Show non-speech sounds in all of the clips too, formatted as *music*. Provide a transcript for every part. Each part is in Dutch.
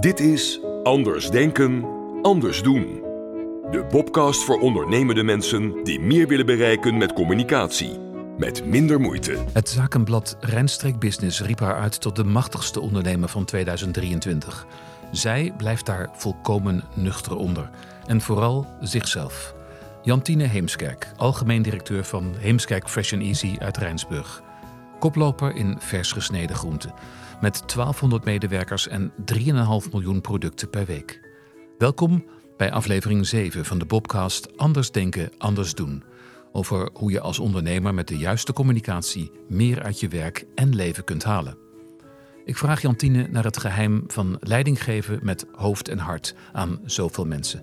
Dit is Anders Denken, Anders Doen. De Bobcast voor ondernemende mensen die meer willen bereiken met communicatie. Met minder moeite. Het zakenblad Rijnstreek Business riep haar uit tot de machtigste ondernemer van 2023. Zij blijft daar volkomen nuchter onder. En vooral zichzelf. Jantine Heemskerk, algemeen directeur van Heemskerk Fresh Easy uit Rijnsburg. Koploper in vers gesneden groenten. Met 1200 medewerkers en 3,5 miljoen producten per week. Welkom bij aflevering 7 van de Bobcast Anders Denken, Anders Doen. Over hoe je als ondernemer met de juiste communicatie meer uit je werk en leven kunt halen. Ik vraag Jantine naar het geheim van leiding geven met hoofd en hart aan zoveel mensen.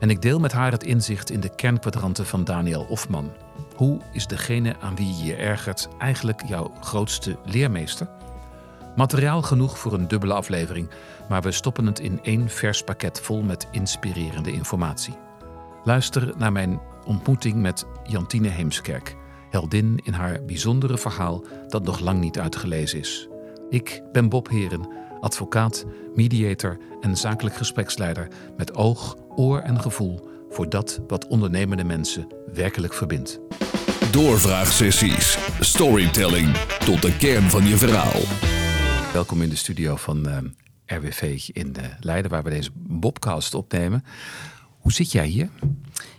En ik deel met haar het inzicht in de kernkwadranten van Daniel Hofman. Hoe is degene aan wie je je ergert eigenlijk jouw grootste leermeester? Materiaal genoeg voor een dubbele aflevering, maar we stoppen het in één vers pakket vol met inspirerende informatie. Luister naar mijn ontmoeting met Jantine Heemskerk, heldin in haar bijzondere verhaal dat nog lang niet uitgelezen is. Ik ben Bob Heren, advocaat, mediator en zakelijk gespreksleider met oog, oor en gevoel voor dat wat ondernemende mensen werkelijk verbindt. Doorvraagsessies, storytelling tot de kern van je verhaal. Welkom in de studio van uh, RWV in uh, Leiden, waar we deze Bobcast opnemen. Hoe zit jij hier?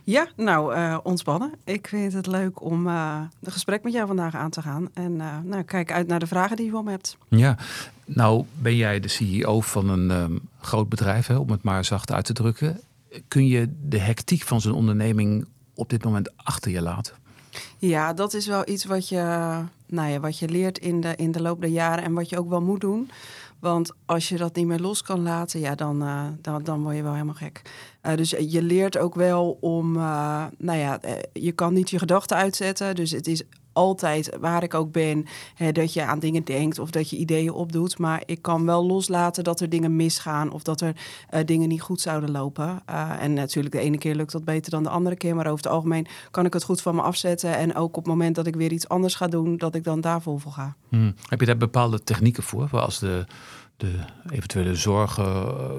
Ja, nou, uh, ontspannen. Ik vind het leuk om uh, de gesprek met jou vandaag aan te gaan. En uh, nou, kijk uit naar de vragen die je voor me hebt. Ja, nou ben jij de CEO van een um, groot bedrijf, hè, om het maar zacht uit te drukken. Kun je de hectiek van zo'n onderneming op dit moment achter je laten? Ja, dat is wel iets wat je, nou ja, wat je leert in de, in de loop der jaren en wat je ook wel moet doen. Want als je dat niet meer los kan laten, ja, dan, uh, dan, dan word je wel helemaal gek. Uh, dus je leert ook wel om, uh, nou ja, je kan niet je gedachten uitzetten. Dus het is altijd waar ik ook ben, hè, dat je aan dingen denkt of dat je ideeën opdoet. Maar ik kan wel loslaten dat er dingen misgaan of dat er uh, dingen niet goed zouden lopen. Uh, en natuurlijk, de ene keer lukt dat beter dan de andere keer. Maar over het algemeen kan ik het goed van me afzetten. En ook op het moment dat ik weer iets anders ga doen, dat ik dan daar vol voor ga. Hmm. Heb je daar bepaalde technieken voor? Als de de eventuele zorgen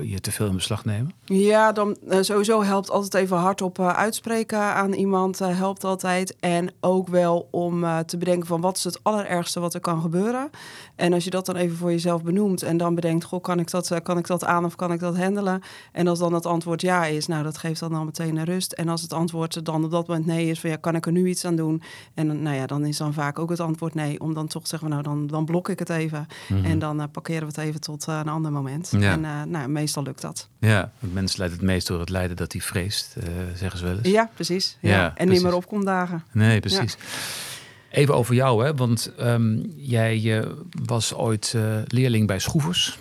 je te veel in beslag nemen? Ja, dan uh, sowieso helpt altijd even hardop uh, uitspreken aan iemand. Uh, helpt altijd. En ook wel om te bedenken van wat is het allerergste wat er kan gebeuren. En als je dat dan even voor jezelf benoemt en dan bedenkt, goh, kan ik dat, kan ik dat aan of kan ik dat handelen? En als dan het antwoord ja is, nou dat geeft dan al meteen een rust. En als het antwoord dan op dat moment nee is, van ja, kan ik er nu iets aan doen? En nou ja, dan is dan vaak ook het antwoord nee. Om dan toch te zeggen, nou dan, dan blok ik het even. Mm -hmm. En dan parkeren we het even tot uh, een ander moment. Ja. En uh, nou, meestal lukt dat. Ja, het mens leidt het meest door het lijden dat hij vreest, uh, zeggen ze wel eens. Ja, precies. Ja. ja en precies. niet meer opkomt dagen. Nee, precies. Ja. Even over jou, hè? want um, jij was ooit leerling bij Schroevers.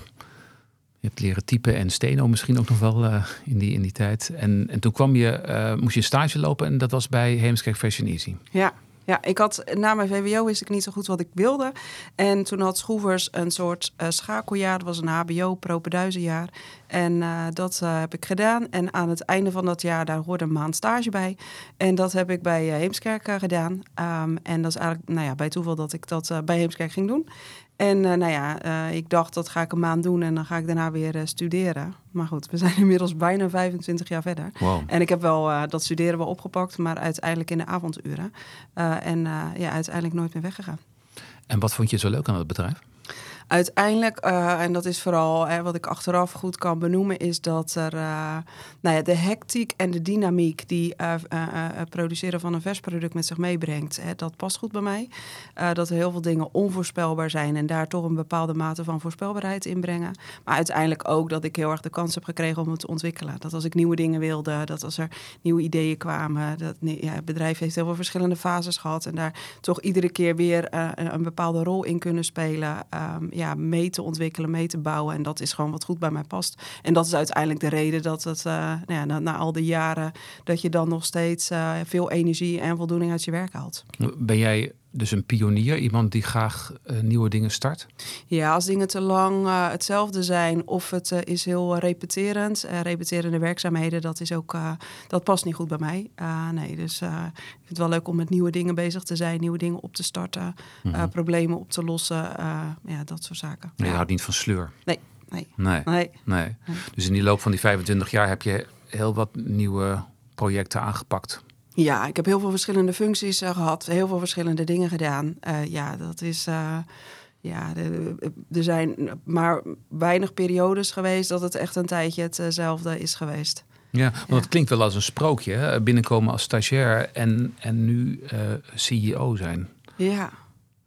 Je hebt leren typen en steno misschien ook nog wel in, die, in die tijd. En, en toen kwam je, moest je een stage lopen en dat was bij Heemskerk Fashion Easy. Ja, ja, ik had na mijn VWO wist ik niet zo goed wat ik wilde. En toen had Schroevers een soort uh, schakeljaar. Dat was een HBO, propenduizenjaar. En uh, dat uh, heb ik gedaan. En aan het einde van dat jaar, daar hoorde een maand stage bij. En dat heb ik bij Heemskerk gedaan. Um, en dat is eigenlijk nou ja, bij toeval dat ik dat bij Heemskerk ging doen. En uh, nou ja, uh, ik dacht dat ga ik een maand doen en dan ga ik daarna weer uh, studeren. Maar goed, we *laughs* zijn inmiddels bijna 25 jaar verder. Wow. En ik heb wel dat studeren wel opgepakt, maar uiteindelijk in de avonduren. en ja, uiteindelijk nooit meer weggegaan. En wat vond je zo leuk aan het bedrijf? Uiteindelijk, uh, en dat is vooral hè, wat ik achteraf goed kan benoemen, is dat er uh, nou ja, de hectiek en de dynamiek die uh, het produceren van een vers product met zich meebrengt, hè, dat past goed bij mij. dat er heel veel dingen onvoorspelbaar zijn en daar toch een bepaalde mate van voorspelbaarheid in brengen. Maar uiteindelijk ook dat ik heel erg de kans heb gekregen om het te ontwikkelen. Dat als ik nieuwe dingen wilde, dat als er nieuwe ideeën kwamen, dat ja, het bedrijf heeft heel veel verschillende fases gehad en daar toch iedere keer weer een bepaalde rol in kunnen spelen. Um, ja, mee te ontwikkelen, mee te bouwen. En dat is gewoon wat goed bij mij past. En dat is uiteindelijk de reden dat het uh, nou ja, na, al die jaren, dat je dan nog steeds uh, veel energie en voldoening uit je werk haalt. Ben jij dus een pionier, iemand die graag uh, nieuwe dingen start? Ja, als dingen te lang uh, hetzelfde zijn of het uh, is heel repeterend, repeterende werkzaamheden, dat is ook dat past niet goed bij mij. nee, dus ik vind het wel leuk om met nieuwe dingen bezig te zijn, nieuwe dingen op te starten, mm -hmm. problemen op te lossen, ja, dat soort zaken. Je houdt niet van sleur. Nee. nee. Nee. nee. nee. Dus in die loop van die 25 jaar heb je heel wat nieuwe projecten aangepakt. Ja, ik heb heel veel verschillende functies uh, gehad, heel veel verschillende dingen gedaan. Uh, ja, dat is. Uh, ja, er zijn maar weinig periodes geweest dat het echt een tijdje hetzelfde is geweest. Ja, want ja. het klinkt wel als een sprookje. Hè? Binnenkomen als stagiair en, en nu CEO zijn. Ja.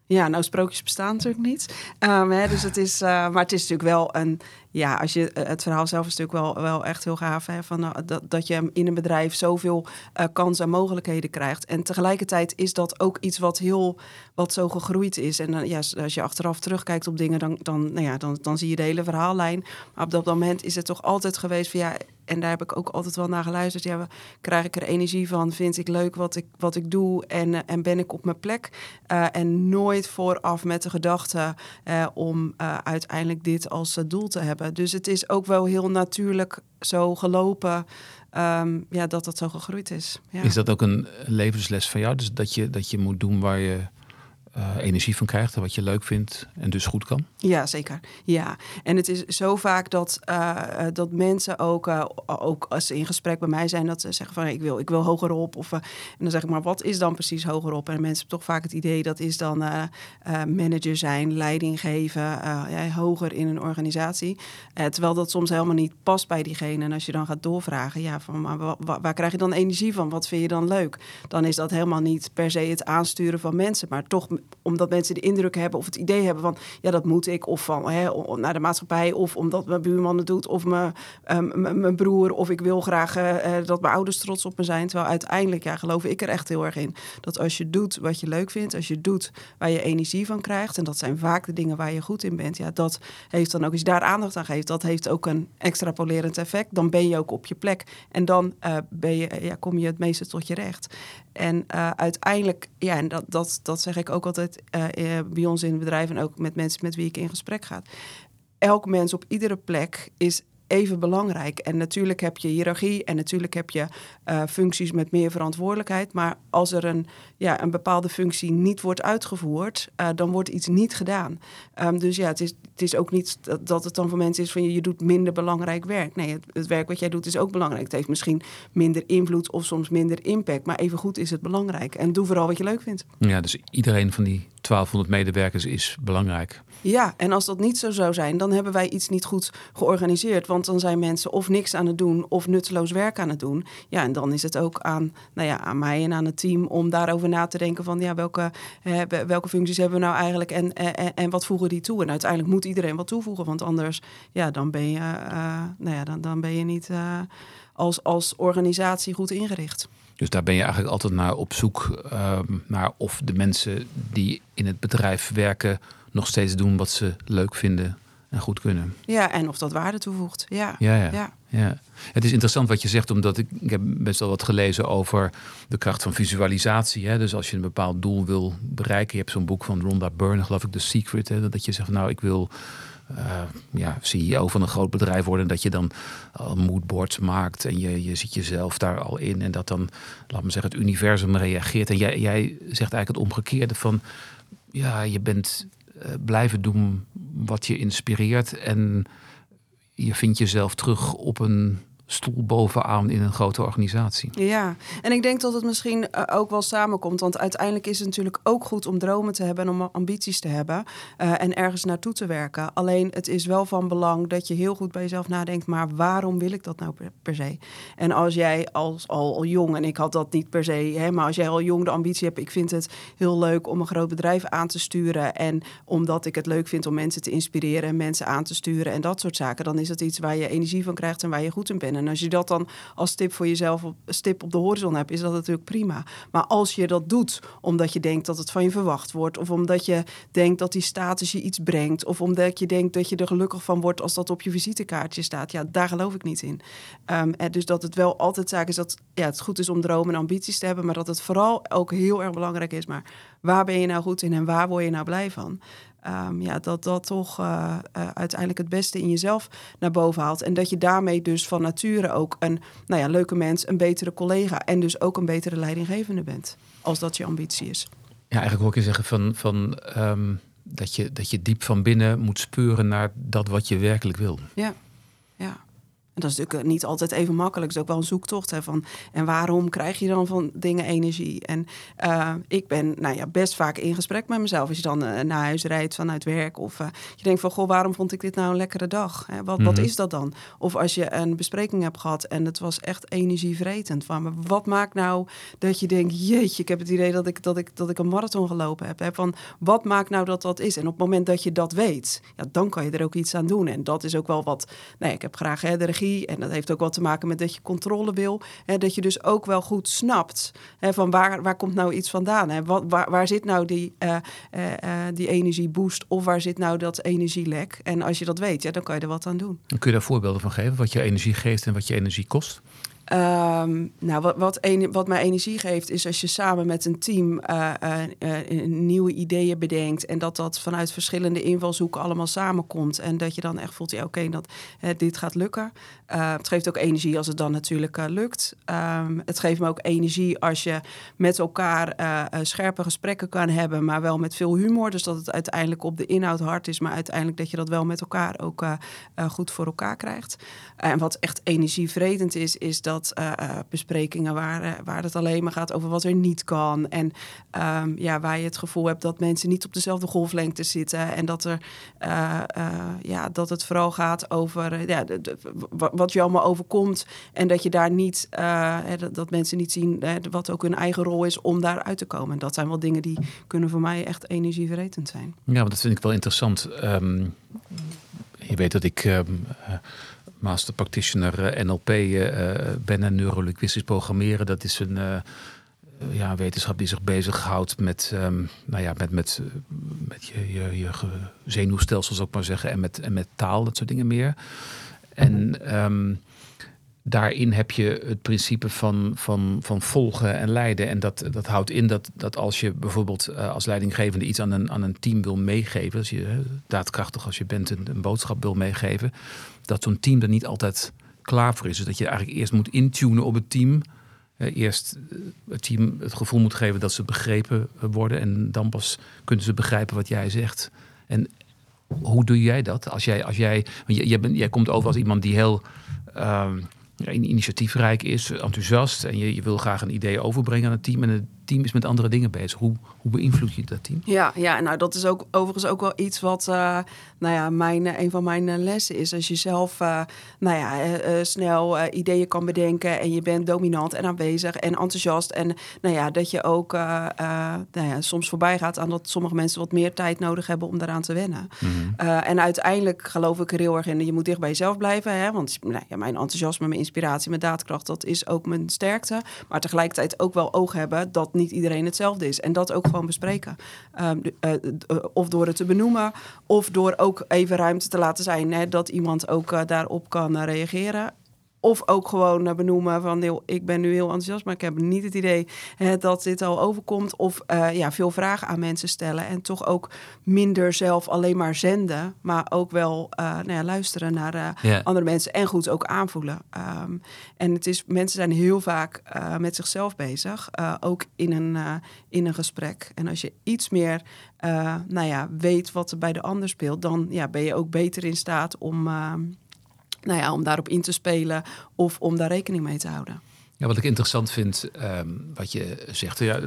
Ja, nou, sprookjes bestaan natuurlijk niet. Um, hè, dus het is, uh, maar het is natuurlijk wel een. Ja, als je het verhaal zelf is natuurlijk wel, wel echt heel gaaf. Hè, van, uh, dat, dat je in een bedrijf zoveel uh, kansen en mogelijkheden krijgt. En tegelijkertijd is dat ook iets wat heel wat zo gegroeid is. En ja, als je achteraf terugkijkt op dingen, dan, dan, nou ja, dan, dan zie je de hele verhaallijn. Maar op dat moment is het toch altijd geweest van ja, en daar heb ik ook altijd wel naar geluisterd. Ja, krijg ik er energie van? Vind ik leuk wat ik, wat ik doe? En, uh, en ben ik op mijn plek? Uh, en nooit vooraf met de gedachte uh, om uiteindelijk dit als doel te hebben. Dus het is ook wel heel natuurlijk zo gelopen. Um, ja, dat dat zo gegroeid is. Ja. Is dat ook een levensles van jou? Dus dat je, dat je moet doen waar je uh, energie van krijgt en wat je leuk vindt en dus goed kan? Ja, zeker. Ja, en het is zo vaak dat, uh, dat mensen ook, uh, ook als ze in gesprek bij mij zijn, dat ze zeggen van ik wil, ik wil hogerop. Of, en dan zeg ik maar, wat is dan precies hogerop? En mensen hebben toch vaak het idee dat is dan manager zijn, leiding geven, hoger in een organisatie. terwijl dat soms helemaal niet past bij diegene. En als je dan gaat doorvragen, ja, van, maar waar krijg je dan energie van? Wat vind je dan leuk? Dan is dat helemaal niet per se het aansturen van mensen, maar toch omdat mensen de indruk hebben of het idee hebben van ja, dat moet ik, of van hè, naar de maatschappij, of omdat mijn buurman het doet, of mijn, um, mijn broer, of ik wil graag uh, dat mijn ouders trots op me zijn. Terwijl uiteindelijk, ja, geloof ik er echt heel erg in dat als je doet wat je leuk vindt, als je doet waar je energie van krijgt, en dat zijn vaak de dingen waar je goed in bent, ja, dat heeft dan ook, als je daar aandacht aan geeft, dat heeft ook een extrapolerend effect. Dan ben je ook op je plek en dan uh, ben je, ja, kom je het meeste tot je recht. En uh, uiteindelijk, ja, en dat, dat, dat zeg ik ook altijd uh, bij ons in het bedrijf en ook met mensen met wie ik in gesprek ga. Elk mens op iedere plek is even belangrijk. En natuurlijk heb je hiërarchie en natuurlijk heb je uh, functies met meer verantwoordelijkheid. Maar als er een, ja, een bepaalde functie niet wordt uitgevoerd, uh, dan wordt iets niet gedaan. Um, dus ja, het is, het is ook niet dat, dat het dan voor mensen is van je, je doet minder belangrijk werk. Nee, het, het, werk wat jij doet is ook belangrijk. Het heeft misschien minder invloed of soms minder impact. Maar even goed is het belangrijk. En doe vooral wat je leuk vindt. Ja, dus iedereen van die 1200 medewerkers is belangrijk. Ja, en als dat niet zo zou zijn, dan hebben wij iets niet goed georganiseerd. Want dan zijn mensen of niks aan het doen of nutteloos werk aan het doen. Ja, en dan is het ook aan, nou ja, aan mij en aan het team om daarover na te denken van ja, welke, eh, welke functies hebben we nou eigenlijk en, en, en wat voegen die toe? En uiteindelijk moet iedereen wat toevoegen, want anders, ja, dan ben je, uh, nou ja, dan, dan ben je niet uh, als, als organisatie goed ingericht. Dus daar ben je eigenlijk altijd naar op zoek uh, naar of de mensen die in het bedrijf werken nog steeds doen wat ze leuk vinden en goed kunnen. Ja, en of dat waarde toevoegt. Ja. Ja, ja. ja. ja. Het is interessant wat je zegt, omdat ik, ik heb best wel wat gelezen over de kracht van visualisatie. Hè? Dus als je een bepaald doel wil bereiken, je hebt zo'n boek van Rhonda Byrne, geloof ik, The Secret. Hè? Dat je zegt, nou, ik wil uh, ja, CEO van een groot bedrijf worden. Dat je dan al moodboards maakt en je, je ziet jezelf daar al in. En dat dan, laat me zeggen, het universum reageert. En jij, jij zegt eigenlijk het omgekeerde van, ja, je bent blijven doen wat je inspireert. En je vindt jezelf terug op een stoel bovenaan in een grote organisatie. Ja, en ik denk dat het misschien uh, ook wel samenkomt. Want uiteindelijk is het natuurlijk ook goed om dromen te hebben en om ambities te hebben. Uh, en ergens naartoe te werken. Alleen het is wel van belang dat je heel goed bij jezelf nadenkt. Maar waarom wil ik dat nou per, per se? En als jij als, al, al, jong, en ik had dat niet per se, hè, maar als jij al jong de ambitie hebt. Ik vind het heel leuk om een groot bedrijf aan te sturen. En omdat ik het leuk vind om mensen te inspireren en mensen aan te sturen en dat soort zaken. Dan is dat iets waar je energie van krijgt en waar je goed in bent. En als je dat dan als stip voor jezelf op, stip op de horizon hebt, is dat natuurlijk prima. Maar als je dat doet omdat je denkt dat het van je verwacht wordt, of omdat je denkt dat die status je iets brengt, of omdat je denkt dat je er gelukkig van wordt als dat op je visitekaartje staat, ja, daar geloof ik niet in. En dus dat het wel altijd zaak is dat ja, het goed is om dromen en ambities te hebben, maar dat het vooral ook heel erg belangrijk is. Maar waar ben je nou goed in en waar word je nou blij van? Um, ja, dat dat toch uh, uh, uiteindelijk het beste in jezelf naar boven haalt. En dat je daarmee dus van nature ook een nou ja, leuke mens, een betere collega en dus ook een betere leidinggevende bent. Als dat je ambitie is. Ja, eigenlijk hoor ik je zeggen van, van um, dat, je, dat je diep van binnen moet speuren naar dat wat je werkelijk wil. Ja, ja dat is natuurlijk eh, niet altijd even makkelijk. Het is ook wel een zoektocht. Hè, van, en waarom krijg je dan van dingen energie? En uh, ik ben nou ja, best vaak in gesprek met mezelf. Als je dan uh, naar huis rijdt vanuit werk. Of uh, je denkt van, goh, waarom vond ik dit nou een lekkere dag? Hè, wat, mm -hmm. wat is dat dan? Of als je een bespreking hebt gehad en het was echt energievretend. Van, wat maakt nou dat je denkt, jeetje, ik heb het idee dat ik, dat ik, dat ik een marathon gelopen heb. Hè, van, wat maakt nou dat dat is? En op het moment dat je dat weet, ja, dan kan je er ook iets aan doen. En dat is ook wel wat, nee, ik heb graag hè, de regie en dat heeft ook wat te maken met dat je controle wil. Hè, dat je dus ook wel goed snapt hè, van waar, waar komt nou iets vandaan? Hè? Wat, waar, waar zit nou die, uh, uh, die energieboost of waar zit nou dat energielek? En als je dat weet, ja, dan kan je er wat aan doen. Kun je daar voorbeelden van geven? Wat je energie geeft en wat je energie kost? Um, nou, wat, wat, wat mij energie geeft, is als je samen met een team uh, uh, nieuwe ideeën bedenkt. En dat dat vanuit verschillende invalshoeken allemaal samenkomt. En dat je dan echt voelt, ja, oké, dat dit gaat lukken. Het geeft ook energie als het dan natuurlijk lukt. Um, het geeft me ook energie als je met elkaar scherpe gesprekken kan hebben, maar wel met veel humor. Dus dat het uiteindelijk op de inhoud hard is, maar uiteindelijk dat je dat wel met elkaar ook goed voor elkaar krijgt. en wat echt energievredend is, is dat dat uh, besprekingen waar, uh, waar het alleen maar gaat over wat er niet kan. En um, ja, waar je het gevoel hebt dat mensen niet op dezelfde golflengte zitten. En dat, er, ja, dat het vooral gaat over ja, wat je allemaal overkomt. En dat je daar niet, dat, dat, mensen niet zien wat ook hun eigen rol is om daar uit te komen. En dat zijn wel dingen die kunnen voor mij echt energieverretend zijn. Ja, want dat vind ik wel interessant. Um, je weet dat ik. Um, master practitioner eh, NLP eh, eh, ben en neurolinguistisch programmeren. Dat is een ja, wetenschap die zich bezighoudt met, um, nou ja, met, met, met je, je, je zenuwstelsel, zou ik maar zeggen, en met, en met taal, dat soort dingen meer. En um, daarin heb je het principe van, van, van volgen en leiden. En dat, dat houdt in dat, dat als je bijvoorbeeld als leidinggevende iets aan een, aan een team wil meegeven, als je daadkrachtig als je bent een, een boodschap wil meegeven, dat zo'n team er niet altijd klaar voor is. Dus dat je eigenlijk eerst moet intunen op het team. Uh, eerst eh, het team het gevoel moet geven dat ze begrepen worden. En dan pas kunnen ze begrijpen wat jij zegt. En hoe doe jij dat? Als jij, als jij, want jij, bent, jij komt over als iemand die heel uh, initiatiefrijk is, enthousiast. En je, je wil graag een idee overbrengen aan het team. En het team is met andere dingen bezig. Hoe, hoe beïnvloed je dat team? Ja, ja, nou dat is ook overigens ook wel iets wat, uh, nou ja, mijn, een van mijn lessen is. Als je zelf, uh, nou ja, uh, snel ideeën kan bedenken en je bent dominant en aanwezig en enthousiast. En nou ja, dat je ook nou ja, soms voorbij gaat aan dat sommige mensen wat meer tijd nodig hebben om daaraan te wennen. Mm -hmm. en uiteindelijk geloof ik er heel erg in, je moet dicht bij jezelf blijven. Hè? Want nou ja, mijn enthousiasme, mijn inspiratie, mijn daadkracht, dat is ook mijn sterkte. Maar tegelijkertijd ook wel oog hebben dat niet iedereen hetzelfde is. En dat ook gewoon bespreken. Um, uh, uh, of door het te benoemen, of door ook even ruimte te laten zijn hè, dat iemand ook uh, daarop kan reageren. Of ook gewoon benoemen van, heel, ik ben nu heel enthousiast, maar ik heb niet het idee hè, dat dit al overkomt. Of uh, ja, veel vragen aan mensen stellen en toch ook minder zelf alleen maar zenden, maar ook wel uh, nou ja, luisteren naar uh, yeah. andere mensen en goed ook aanvoelen. Um, en het is, mensen zijn heel vaak met zichzelf bezig, ook in een, in een gesprek. En als je iets meer nou ja, weet wat er bij de ander speelt, dan ja, ben je ook beter in staat om ehm, nou ja, om daarop in te spelen of om daar rekening mee te houden. Ja, wat ik interessant vind, um, wat je zegt, ja,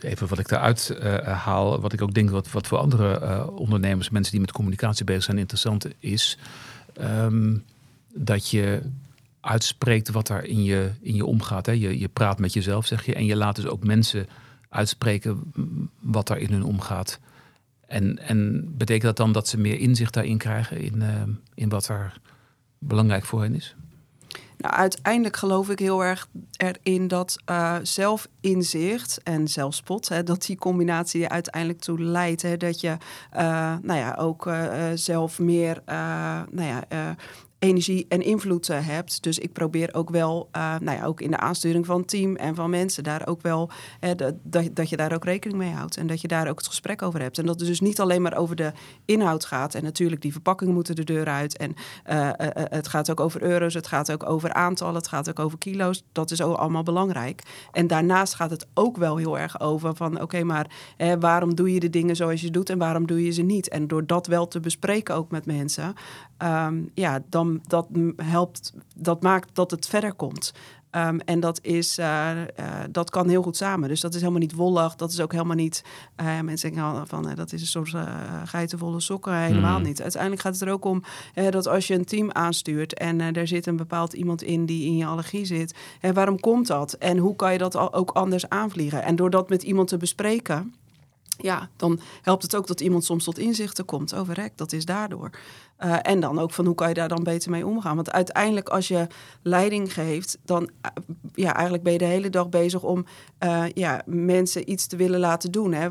even wat ik daaruit uh, haal, wat ik ook denk wat, wat voor andere uh, ondernemers, mensen die met communicatie bezig zijn, interessant is, um, dat je uitspreekt wat er in je, in je omgaat. Hè. Je, je praat met jezelf, zeg je, en je laat dus ook mensen uitspreken wat er in hun omgaat. En, en betekent dat dan dat ze meer inzicht daarin krijgen in, uh, in wat er belangrijk voor hen is? Nou, uiteindelijk geloof ik heel erg erin dat uh, zelfinzicht en zelfspot, hè, dat die combinatie er uiteindelijk toe leidt. Hè, dat je uh, nou ja, ook uh, zelf meer nou ja, energie en invloed uh, hebt. Dus ik probeer ook wel, uh, nou ja, ook in de aansturing van team en van mensen, daar ook wel dat, dat je daar ook rekening mee houdt. En dat je daar ook het gesprek over hebt. En dat het dus niet alleen maar over de inhoud gaat. En natuurlijk, die verpakkingen moeten de deur uit. En het gaat ook over euro's, het gaat ook over aantallen, het gaat ook over kilo's. Dat is ook allemaal belangrijk. En daarnaast gaat het ook wel heel erg over van oké, maar waarom doe je de dingen zoals je doet en waarom doe je ze niet? En door dat wel te bespreken ook met mensen, um, ja, dan dat helpt, dat maakt dat het verder komt. Um, en dat, is, uh, uh, dat kan heel goed samen. Dus dat is helemaal niet wollig. Dat is ook helemaal niet. Uh, mensen denken van dat is een soort geitenvolle sokken. Helemaal mm. niet. Uiteindelijk gaat het er ook om dat als je een team aanstuurt en er zit een bepaald iemand in die in je allergie zit. waarom komt dat? En hoe kan je dat ook anders aanvliegen? En door dat met iemand te bespreken ja, dan helpt het ook dat iemand soms tot inzichten komt. Overrek, oh, dat is daardoor. Uh, en dan ook van hoe kan je daar dan beter mee omgaan? Want uiteindelijk als je leiding geeft, dan uh, ja, eigenlijk ben je de hele dag bezig om uh, ja, mensen iets te willen laten doen. Hè,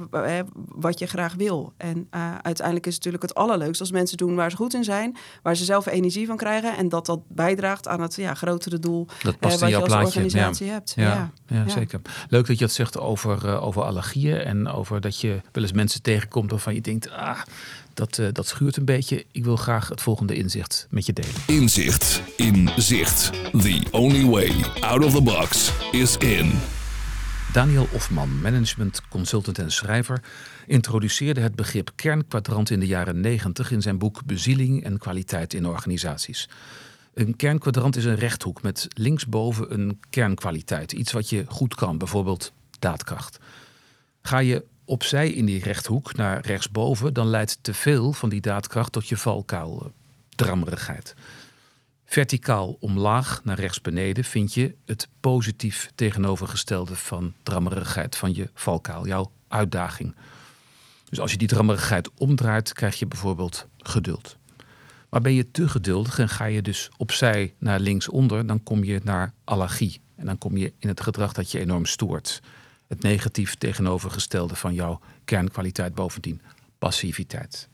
wat je graag wil. En uiteindelijk is het natuurlijk het allerleukst als mensen doen waar ze goed in zijn, waar ze zelf energie van krijgen en dat dat bijdraagt aan het ja, grotere doel dat past wat in jouw je als plaatje. organisatie hebt. Ja, ja, ja, zeker. Leuk dat je het zegt over, over allergieën en over dat je wel eens mensen tegenkomt waarvan je denkt, ah, dat, uh, dat schuurt een beetje. Ik wil graag het volgende inzicht met je delen. Inzicht in zicht. The only way out of the box is in. Daniel Ofman, management consultant en schrijver, introduceerde het begrip kernkwadrant in de jaren 90 in zijn boek Bezieling en kwaliteit in organisaties. Een kernkwadrant is een rechthoek met linksboven een kernkwaliteit, iets wat je goed kan, bijvoorbeeld daadkracht. Ga je opzij in die rechthoek naar rechtsboven, dan leidt te veel van die daadkracht tot je valkuil, eh. Verticaal omlaag naar rechts beneden vind je het positief tegenovergestelde van drammerigheid, van je valkuil, jouw uitdaging. Dus als je die drammerigheid omdraait, krijg je bijvoorbeeld geduld. Maar ben je te geduldig en ga je dus opzij naar linksonder, dan kom je naar allergie. En dan kom je in het gedrag dat je enorm stoort het negatief tegenovergestelde van jouw kernkwaliteit bovendien, passiviteit.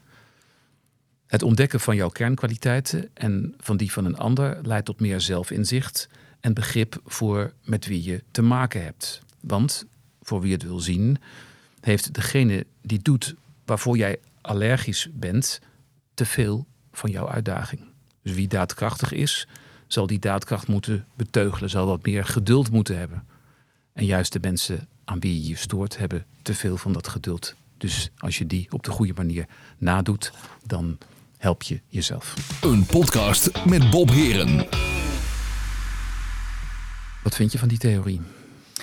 Het ontdekken van jouw kernkwaliteiten en van die van een ander leidt tot meer zelfinzicht en begrip voor met wie je te maken hebt. Want, voor wie het wil zien, heeft degene die doet waarvoor jij allergisch bent, te veel van jouw uitdaging. Dus wie daadkrachtig is, zal die daadkracht moeten beteugelen, zal wat meer geduld moeten hebben. En juist de mensen aan wie je je stoort, hebben te veel van dat geduld. Dus als je die op de goede manier nadoet, dan help je jezelf. Een podcast met Bob Heren. Wat vind je van die theorie?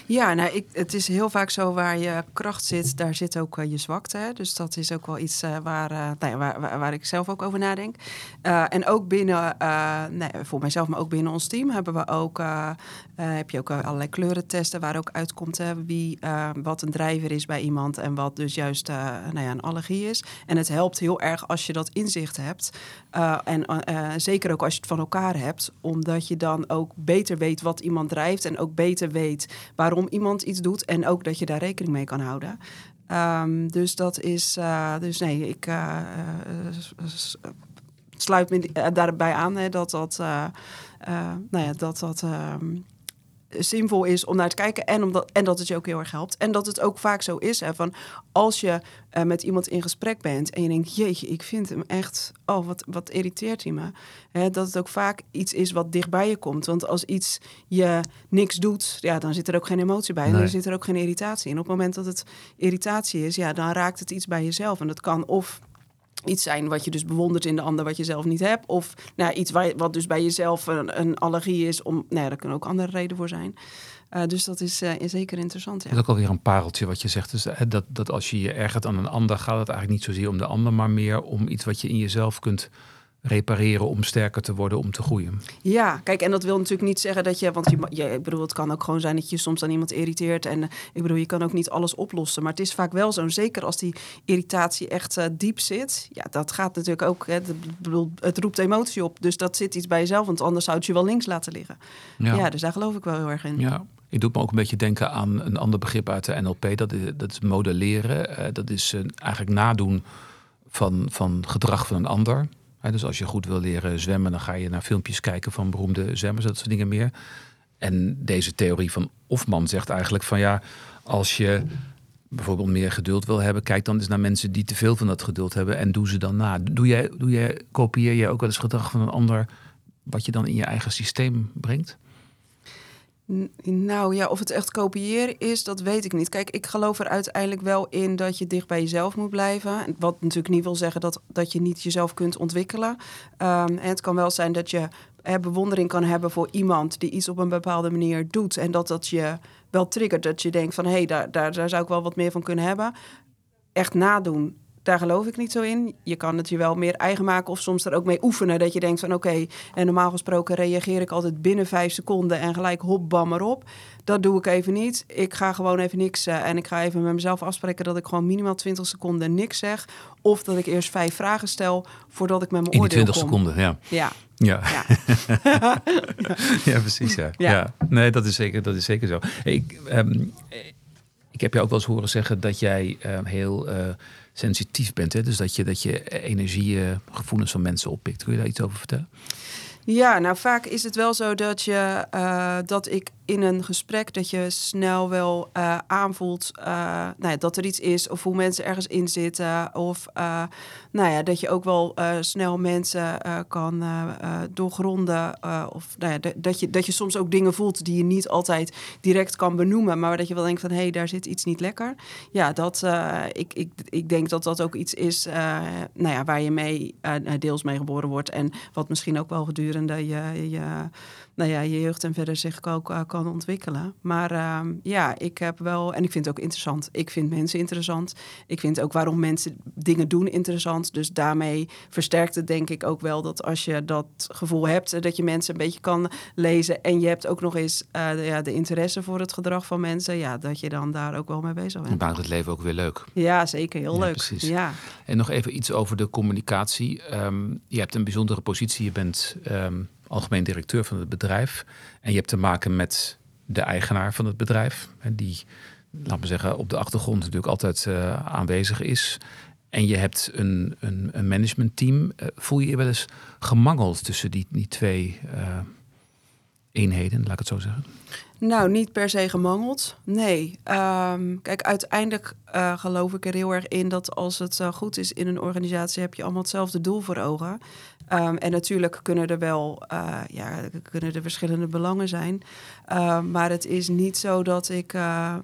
Ja, nou, ik, het is heel vaak zo waar je kracht zit, daar zit ook uh, je zwakte. Hè? Dus dat is ook wel iets uh, waar, uh, nou waar, waar, waar, ik zelf ook over nadenk. en ook binnen, nee, voor mijzelf, maar ook binnen ons team hebben we ook, heb je ook allerlei kleurentesten waar ook uitkomt wie, wat een drijver is bij iemand en wat dus juist nou ja, een allergie is. En het helpt heel erg als je dat inzicht hebt. en zeker ook als je het van elkaar hebt, omdat je dan ook beter weet wat iemand drijft en ook beter weet waarom waarom iemand iets doet en ook dat je daar rekening mee kan houden. Um, dus dat is, uh, dus nee, ik uh, sluit me daarbij aan hè, dat dat, nou ja, dat dat. Um, zinvol is om naar te kijken en, omdat, en dat het je ook heel erg helpt. En dat het ook vaak zo is, hè, van als je uh, met iemand in gesprek bent en je denkt, jeetje, ik vind hem echt, oh, wat, wat irriteert hij me. Hè, dat het ook vaak iets is wat dichtbij je komt. Want als iets je niks doet, ja, dan zit er ook geen emotie bij. En dan zit er ook geen irritatie in. Op het moment dat het irritatie is, ja, dan raakt het iets bij jezelf. En dat kan of iets zijn wat je dus bewondert in de ander wat je zelf niet hebt. Of nou, iets waar, wat dus bij jezelf een, een allergie is. Om, nou ja, daar kunnen ook andere redenen voor zijn. Uh, dus dat is uh, zeker interessant. Ja. Dat is ook alweer een pareltje wat je zegt. Dus, hè, dat, dat als je je ergert aan een ander, gaat het eigenlijk niet zozeer om de ander, maar meer om iets wat je in jezelf kunt repareren om sterker te worden, om te groeien. Ja, kijk, en dat wil natuurlijk niet zeggen dat je, want je, je ik bedoel, het kan ook gewoon zijn dat je soms aan iemand irriteert en uh, ik bedoel, je kan ook niet alles oplossen, maar het is vaak wel zo, zeker als die irritatie echt uh, diep zit, ja, dat gaat natuurlijk ook, hè, bedoel, het roept emotie op, dus dat zit iets bij jezelf, want anders zou het je wel links laten liggen. Ja, ja dus daar geloof ik wel heel erg in. Ja. Ik doe me ook een beetje denken aan een ander begrip uit de NLP, dat is, dat is modelleren. Uh, dat is eigenlijk nadoen van, van gedrag van een ander dus als je goed wil leren zwemmen, dan ga je naar filmpjes kijken van beroemde zwemmers, dat soort dingen meer. En deze theorie van Hofman zegt eigenlijk van ja, als je bijvoorbeeld meer geduld wil hebben, kijk dan eens naar mensen die te veel van dat geduld hebben en doe ze dan na. Doe jij, doe jij, kopieer je ook wel eens gedrag van een ander wat je dan in je eigen systeem brengt? Nou ja, of het echt kopiëren is, dat weet ik niet. Kijk, ik geloof er uiteindelijk wel in dat je dicht bij jezelf moet blijven. Wat natuurlijk niet wil zeggen dat, dat je niet jezelf kunt ontwikkelen. Um, en het kan wel zijn dat je bewondering kan hebben voor iemand die iets op een bepaalde manier doet. En dat dat je wel triggert. Dat je denkt van hé, hey, daar, daar zou ik wel wat meer van kunnen hebben. Echt nadoen daar geloof ik niet zo in. Je kan het je wel meer eigen maken of soms er ook mee oefenen. Dat je denkt van oké, en normaal gesproken reageer ik altijd binnen vijf seconden en gelijk hop, bam erop. Dat doe ik even niet. Ik ga gewoon even niks uh, en ik ga even met mezelf afspreken dat ik gewoon minimaal 20 seconden niks zeg. Of dat ik eerst vijf vragen stel voordat ik met mijn oordeel kom. 20 seconden, ja. Ja. Ja. Ja. *laughs* ja. precies. Ja. Ja. Nee, dat is zeker, dat is zeker zo. Ik, um, ik heb je ook wel eens horen zeggen dat jij uh, heel uh, sensitief bent. Hè? Dus dat je, dat je energiegevoelens van mensen oppikt. Kun je daar iets over vertellen? Ja, nou vaak is het wel zo dat, je, uh, dat ik in een gesprek dat je snel wel uh, aanvoelt uh, nou ja, dat er iets is of hoe mensen ergens in zitten. Of uh, nou ja, dat je ook wel snel mensen kan doorgronden. of nou ja, dat, je, dat je soms ook dingen voelt die je niet altijd direct kan benoemen. Maar dat je wel denkt van hé, hey, daar zit iets niet lekker. Ja, dat, ik, ik, ik denk dat dat ook iets is nou ja, waar je mee deels mee geboren wordt. En wat misschien ook wel gedurende je, je nou ja, je jeugd en verder zich ook uh, kan ontwikkelen. Maar uh, ja, ik heb wel, en ik vind het ook interessant. Ik vind mensen interessant. Ik vind ook waarom mensen dingen doen interessant. Dus daarmee versterkt het denk ik ook wel dat als je dat gevoel hebt, dat je mensen een beetje kan lezen. En je hebt ook nog eens uh, de, ja, de interesse voor het gedrag van mensen. Ja, dat je dan daar ook wel mee bezig bent. En maakt het leven ook weer leuk. Ja, zeker. Heel ja, leuk. Precies. Ja. En nog even iets over de communicatie. Um, je hebt een bijzondere positie. Je bent um, algemeen directeur van het bedrijf. En je hebt te maken met de eigenaar van het bedrijf. Die, laten we zeggen, op de achtergrond natuurlijk altijd uh, aanwezig is. En je hebt een, een, een managementteam. Uh, voel je je wel eens gemangeld tussen die, die twee uh, eenheden, laat ik het zo zeggen? Nou, niet per se gemangeld. Nee. Um, kijk, uiteindelijk uh, geloof ik er heel erg in dat als het uh, goed is in een organisatie, heb je allemaal hetzelfde doel voor ogen. Um, en natuurlijk kunnen er wel uh, ja, kunnen er verschillende belangen zijn. Um, maar het is niet zo dat ik,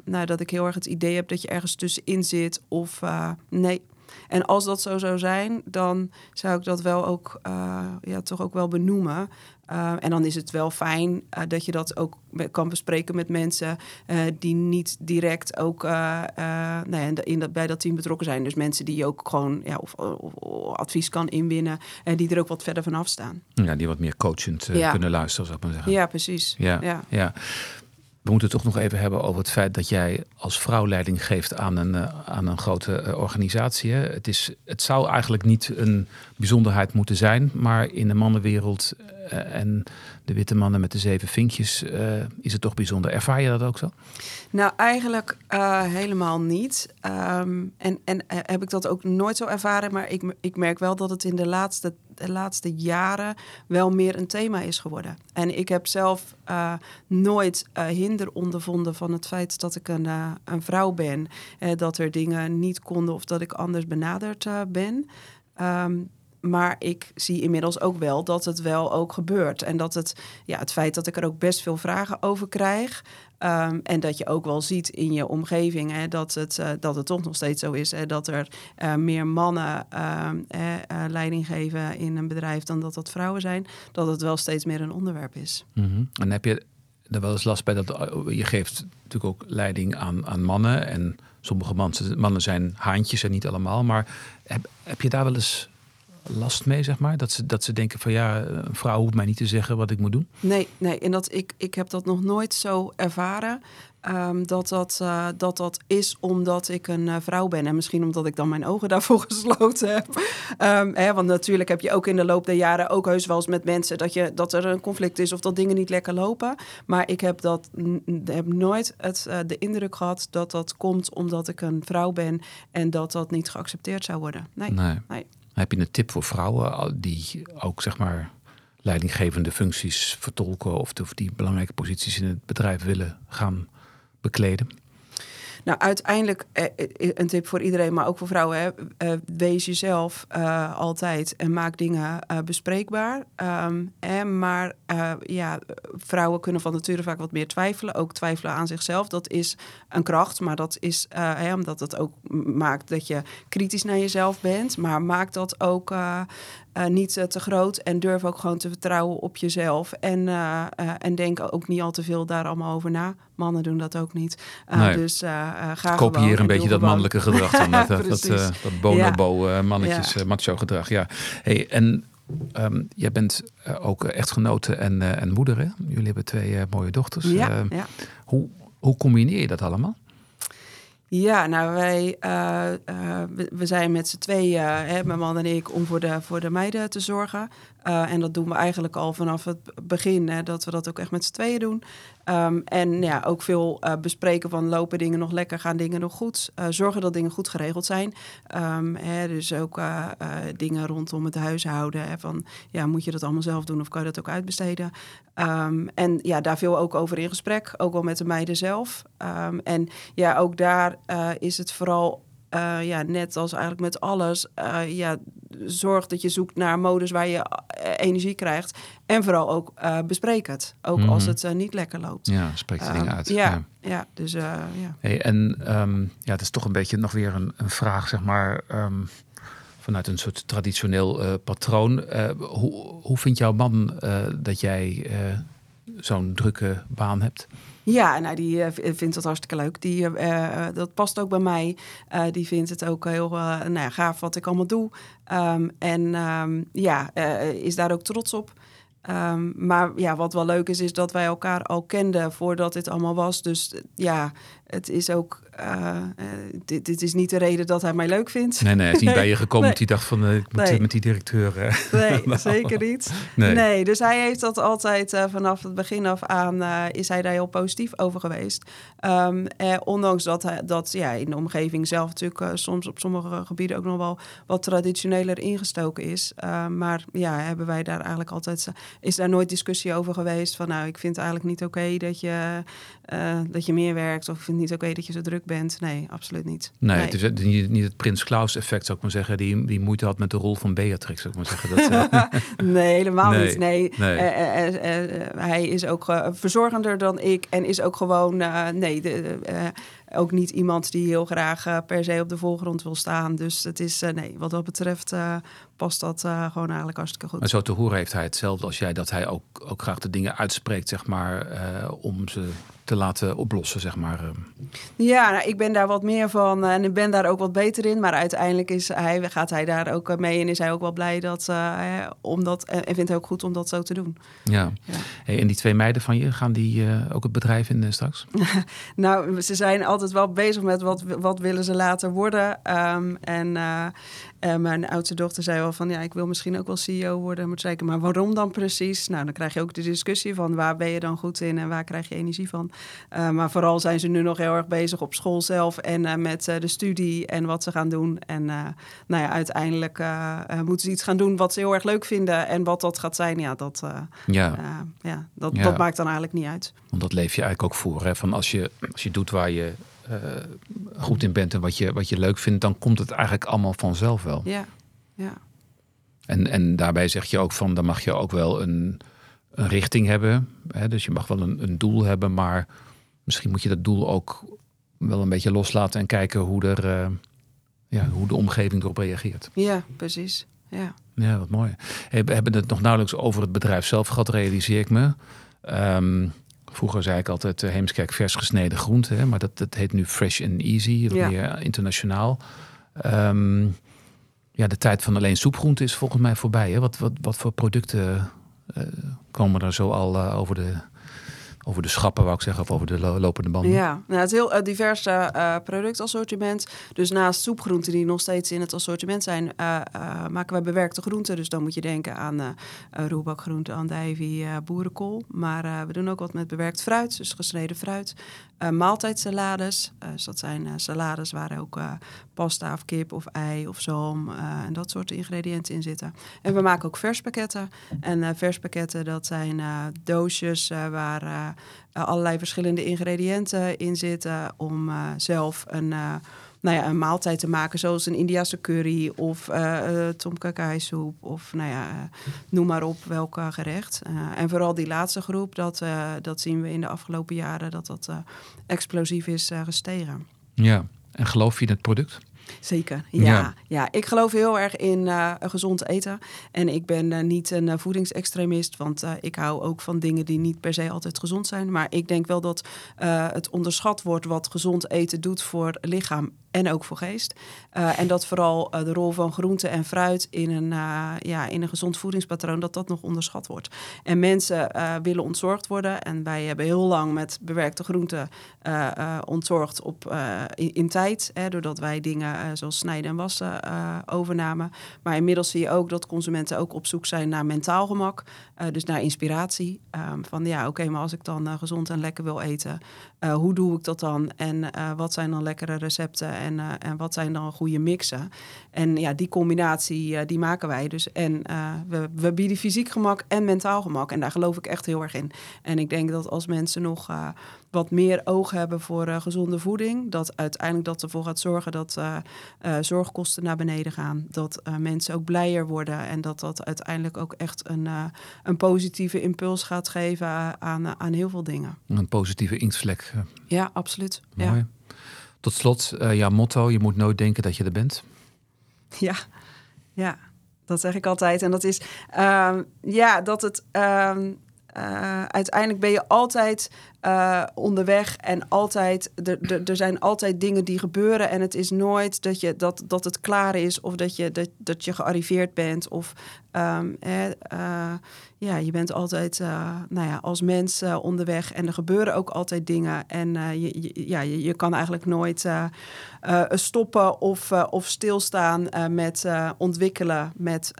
nou, dat ik heel erg het idee heb dat je ergens tussenin zit. Of nee, en als dat zo zou zijn, dan zou ik dat wel ook, uh, ja, toch ook wel benoemen. Uh, en dan is het wel fijn uh, dat je dat ook kan bespreken met mensen die niet direct ook nou in dat, bij dat team betrokken zijn. Dus mensen die ook gewoon ja, of, of, of advies kan inwinnen en die er ook wat verder vanaf staan. Ja, die wat meer coachend ja. kunnen luisteren, zou ik maar zeggen. Ja, precies. Ja, ja. ja. We moeten het toch nog even hebben over het feit dat jij als vrouw leiding geeft aan een, uh, aan een grote uh, organisatie. Het, is, het zou eigenlijk niet een bijzonderheid moeten zijn, maar in de mannenwereld uh, en de witte mannen met de zeven vinkjes is het toch bijzonder. Ervaar je dat ook zo? Nou, eigenlijk helemaal niet. Um, en, en heb ik dat ook nooit zo ervaren, maar ik, ik merk wel dat het in de laatste de laatste jaren wel meer een thema is geworden. En ik heb zelf nooit hinder ondervonden van het feit dat ik een, een vrouw ben. dat er dingen niet konden of dat ik anders benaderd ben. Um, maar ik zie inmiddels ook wel dat het wel ook gebeurt. En dat het, ja, het feit dat ik er ook best veel vragen over krijg. Um, en dat je ook wel ziet in je omgeving hè, dat, het, uh, dat het toch nog steeds zo is. Hè, dat er uh, meer mannen uh, leiding geven in een bedrijf dan dat dat vrouwen zijn. Dat het wel steeds meer een onderwerp is. -hmm. En heb je er wel eens last bij dat je geeft natuurlijk ook leiding aan, aan mannen. En sommige mannen, mannen zijn haantjes en niet allemaal. Maar heb, heb je daar wel eens last mee, zeg maar? Dat ze, dat ze denken van ja, een vrouw hoeft mij niet te zeggen wat ik moet doen? Nee, nee. En dat, ik, ik heb dat nog nooit zo ervaren. Um, dat, dat, uh, dat dat is omdat ik een uh, vrouw ben. En misschien omdat ik dan mijn ogen daarvoor *laughs* gesloten heb. Um, hè, want natuurlijk heb je ook in de loop der jaren ook heus wel eens met mensen dat, je, dat er een conflict is of dat dingen niet lekker lopen. Maar ik heb, dat, heb nooit het, uh, de indruk gehad dat dat komt omdat ik een vrouw ben en dat dat niet geaccepteerd zou worden. Nee. nee. nee. Heb je een tip voor vrouwen die ook zeg maar leidinggevende functies vertolken of die belangrijke posities in het bedrijf willen gaan bekleden? Nou, uiteindelijk eh, eh, een tip voor iedereen, maar ook voor vrouwen. Hè. Wees jezelf altijd en maak dingen bespreekbaar. En maar ja, vrouwen kunnen van nature vaak wat meer twijfelen. Ook twijfelen aan zichzelf. Dat is een kracht, maar dat is hè, omdat het ook maakt dat je kritisch naar jezelf bent. Maar maakt dat ook uh, niet uh, te groot en durf ook gewoon te vertrouwen op jezelf. En, uh, en denk ook niet al te veel daar allemaal over na. Mannen doen dat ook niet. Nee. Dus ga Kopieer een beetje dat mannelijke gedrag dan. *laughs* dat, dat, dat, dat bonobo ja. mannetjes ja. macho gedrag. Ja. Hey, en um, jij bent ook echtgenote en, en moeder. Hè? Jullie hebben twee mooie dochters. Ja, ehm, ja. Hoe, hoe combineer je dat allemaal? Ja, nou wij uh, uh, we, zijn met z'n tweeën, hè, mijn man en ik, om voor de, voor de meiden te zorgen. Uh, en dat doen we eigenlijk al vanaf het begin, hè, dat we dat ook echt met z'n tweeën doen. Um, en ja, ook veel uh, bespreken van lopen dingen nog lekker, gaan dingen nog goed. Uh, zorgen dat dingen goed geregeld zijn. Um, hè, dus ook dingen rondom het huishouden. Hè, van ja, moet je dat allemaal zelf doen of kan je dat ook uitbesteden? Um, en ja, daar veel ook over in gesprek, ook wel met de meiden zelf. en ja, ook daar is het vooral uh, ja, net als eigenlijk met alles, uh, ja, zorg dat je zoekt naar modus waar je eh, energie krijgt. En vooral ook uh, bespreek het. Ook mm -hmm. als het niet lekker loopt. Ja, spreek de dingen uit. Ja, ja. ja dus ja. Hey, en um, ja, het is toch een beetje nog weer een, een vraag, zeg maar. Um, vanuit een soort traditioneel patroon. hoe, hoe vindt jouw man dat jij zo'n drukke baan hebt? Ja, nou, die uh, vindt dat hartstikke leuk. Die, uh, dat past ook bij mij. Die vindt het ook heel nou gaaf wat ik allemaal doe. Um, en um, ja, is daar ook trots op. Um, maar ja, wat wel leuk is, is dat wij elkaar al kenden voordat dit allemaal was. Dus ja, het is ook. Uh, dit, dit, is niet de reden dat hij mij leuk vindt. Nee, nee, hij is niet *laughs* bij je gekomen. Nee. Die dacht van uh, ik moet nee. met die directeur. *laughs* Nee, nou. zeker niet. Nee. dus hij heeft dat altijd vanaf het begin af aan. is hij daar heel positief over geweest. Um, ondanks dat, hij, dat ja, in de omgeving zelf natuurlijk soms op sommige gebieden ook nog wel wat traditioneler ingestoken is. maar ja, hebben wij daar eigenlijk altijd. is daar nooit discussie over geweest van nou, ik vind het eigenlijk niet oké okay dat, je, dat je meer werkt. Of ik vind niet oké okay dat je zo druk bent. Nee, absoluut niet. Nee, nee. het is niet, niet het Prins Klaus effect, zou ik maar zeggen. Die, die moeite had met de rol van Beatrix, zou ik maar zeggen. Dat, uh... *laughs* nee, helemaal nee. niet. Nee, nee. Uh, uh, hij is ook verzorgender dan ik en is ook gewoon... nee, de, ook niet iemand die heel graag per se op de voorgrond wil staan. Dus het is, nee, wat dat betreft past dat gewoon eigenlijk hartstikke goed. Maar zo te horen heeft hij hetzelfde als jij, dat hij ook, ook graag de dingen uitspreekt, zeg maar, om ze te laten oplossen, zeg maar. Ja, nou, ik ben daar wat meer van en ik ben daar ook wat beter in. Maar uiteindelijk is hij, gaat hij daar ook mee en is hij ook wel blij dat, omdat, en vindt hij ook goed om dat zo te doen. Ja. ja. Hey, en die twee meiden van je, gaan die ook het bedrijf in straks? *laughs* nou, ze zijn altijd wel bezig met wat, wat willen ze later worden. Um, en mijn oudste dochter zei wel van ja, ik wil misschien ook wel CEO worden. Moet zeker, maar waarom dan precies? Nou, dan krijg je ook de discussie van waar ben je dan goed in en waar krijg je energie van. Uh, maar vooral zijn ze nu nog heel erg bezig op school zelf en met de studie en wat ze gaan doen. En nou ja, uiteindelijk moeten ze iets gaan doen wat ze heel erg leuk vinden. En wat dat gaat zijn, ja, dat, ja. ja, dat, ja. dat maakt dan eigenlijk niet uit. Want dat leef je eigenlijk ook voor. Hè? Van als je, als je doet waar je uh, goed in bent en wat je, wat je leuk vindt, dan komt het eigenlijk allemaal vanzelf wel. Ja, ja. En, en daarbij zeg je ook van, dan mag je ook wel een, een richting hebben. Hè? Dus je mag wel een, een doel hebben, maar misschien moet je dat doel ook wel een beetje loslaten en kijken hoe, er, uh, ja, hoe de omgeving erop reageert. Ja, precies. Ja, ja wat mooi. Hey, we hebben het nog nauwelijks over het bedrijf zelf gehad, realiseer ik me. Um, Vroeger zei ik altijd uh, Heemskerk vers gesneden groente, hè, maar dat, dat heet nu fresh and easy, wat ja. meer internationaal. Um, ja, de tijd van alleen soepgroente is volgens mij voorbij. Hè? Wat, wat, wat voor producten uh, komen er zo al uh, over de over de schappen, wou ik zeggen, of over de lopende banden? Ja, nou, het heel uh, divers uh, productassortiment. Dus naast soepgroenten die nog steeds in het assortiment zijn, maken wij bewerkte groenten. Dus dan moet je denken aan uh, roerbakgroenten, andijvie, boerenkool. Maar we doen ook wat met bewerkt fruit, dus gesneden fruit. Uh, maaltijdsalades. dus dat zijn salades waar ook pasta of kip of ei of zalm en dat soort ingrediënten in zitten. En we maken ook verspakketten. En verspakketten, dat zijn doosjes waar allerlei verschillende ingrediënten in zitten om zelf een nou ja, een maaltijd te maken, zoals een Indiase curry of uh, tom kha soep of nou ja, uh, noem maar op welk gerecht. en vooral die laatste groep, dat, dat zien we in de afgelopen jaren dat dat explosief is gestegen. Ja, en geloof je in het product? Zeker, ja. ja. ik geloof heel erg in uh, gezond eten. En ik ben uh, niet een uh, voedingsextremist, want ik hou ook van dingen die niet per se altijd gezond zijn. Maar ik denk wel dat het onderschat wordt wat gezond eten doet voor lichaam en ook voor geest. En dat vooral de rol van groente en fruit in een, ja, in een gezond voedingspatroon, dat dat nog onderschat wordt. En mensen willen ontzorgd worden. En wij hebben heel lang met bewerkte groenten ontzorgd op, in, in, tijd. Hè, doordat wij dingen zoals snijden en wassen overnamen. Maar inmiddels zie je ook dat consumenten ook op zoek zijn naar mentaal gemak. dus naar inspiratie. Um, van ja, oké, maar als ik dan gezond en lekker wil eten, hoe doe ik dat dan? En wat zijn dan lekkere recepten? en, en wat zijn dan goede mixen. En ja, die combinatie die maken wij dus. En we, we bieden fysiek gemak en mentaal gemak. En daar geloof ik echt heel erg in. En ik denk dat als mensen nog wat meer oog hebben voor gezonde voeding, dat uiteindelijk dat ervoor gaat zorgen dat zorgkosten naar beneden gaan. Dat mensen ook blijer worden en dat dat uiteindelijk ook echt een, een positieve impuls gaat geven aan, aan heel veel dingen. Een positieve inktvlek. Ja, absoluut. Mooi. Ja. Tot slot, jouw motto: je moet nooit denken dat je er bent. *laughs* Ja, ja, dat zeg ik altijd. En dat is uh, ja, dat het. Uh, uiteindelijk ben je altijd uh, onderweg en altijd, er zijn altijd dingen die gebeuren en het is nooit dat, je, dat, dat het klaar is of dat je, dat, dat je gearriveerd bent of um, uh, ja, je bent altijd uh, nou ja, als mens onderweg en er gebeuren ook altijd dingen en je, je, ja, je, je, kan eigenlijk nooit stoppen of, of stilstaan met ontwikkelen met,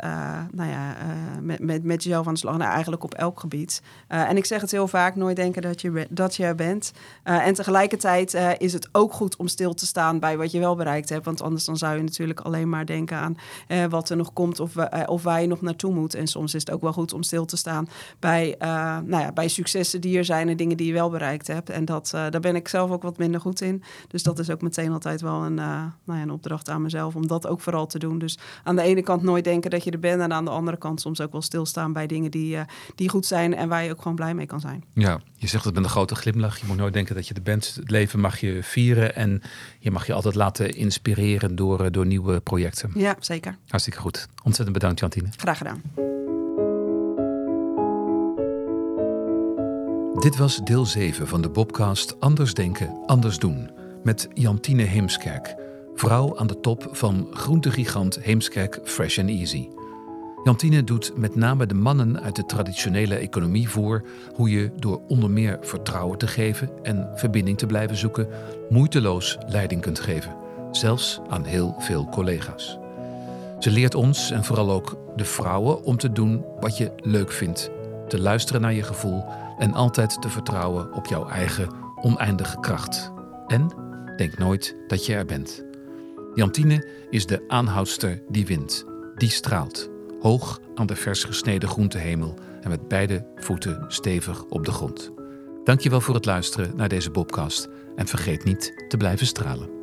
nou ja, met, met, met jezelf aan de slag, nou, eigenlijk op elk gebied. en ik zeg het heel vaak, nooit denken dat je dat je er bent. Uh, en tegelijkertijd uh, is het ook goed om stil te staan bij wat je wel bereikt hebt. Want anders dan zou je natuurlijk alleen maar denken aan uh, wat er nog komt of, of waar je nog naartoe moet. En soms is het ook wel goed om stil te staan bij, nou ja, bij successen die er zijn en dingen die je wel bereikt hebt. En dat, daar ben ik zelf ook wat minder goed in. Dus dat is ook meteen altijd wel een, nou ja, een opdracht aan mezelf om dat ook vooral te doen. Dus aan de ene kant nooit denken dat je er bent. En aan de andere kant soms ook wel stilstaan bij dingen die, die goed zijn en waar je ook gewoon blij mee kan zijn. Ja, je zegt het met een grote glimlach. Je moet nooit denken dat je er bent. Het leven mag je vieren en je mag je altijd laten inspireren door, eh, door nieuwe projecten. Ja, zeker. Hartstikke goed. Ontzettend bedankt, Jantine. Graag gedaan. Dit was deel 7 van de Bobcast Anders Denken, Anders Doen. Met Jantine Heemskerk, vrouw aan de top van groentegigant Heemskerk Fresh and Easy. Jantine doet met name de mannen uit de traditionele economie voor hoe je door onder meer vertrouwen te geven en verbinding te blijven zoeken, moeiteloos leiding kunt geven, zelfs aan heel veel collega's. Ze leert ons en vooral ook de vrouwen om te doen wat je leuk vindt, te luisteren naar je gevoel en altijd te vertrouwen op jouw eigen oneindige kracht. En denk nooit dat je er bent. Jantine is de aanhoudster die wint, die straalt hoog aan de vers gesneden groentehemel en met beide voeten stevig op de grond. Dankjewel voor het luisteren naar deze Bobcast en vergeet niet te blijven stralen.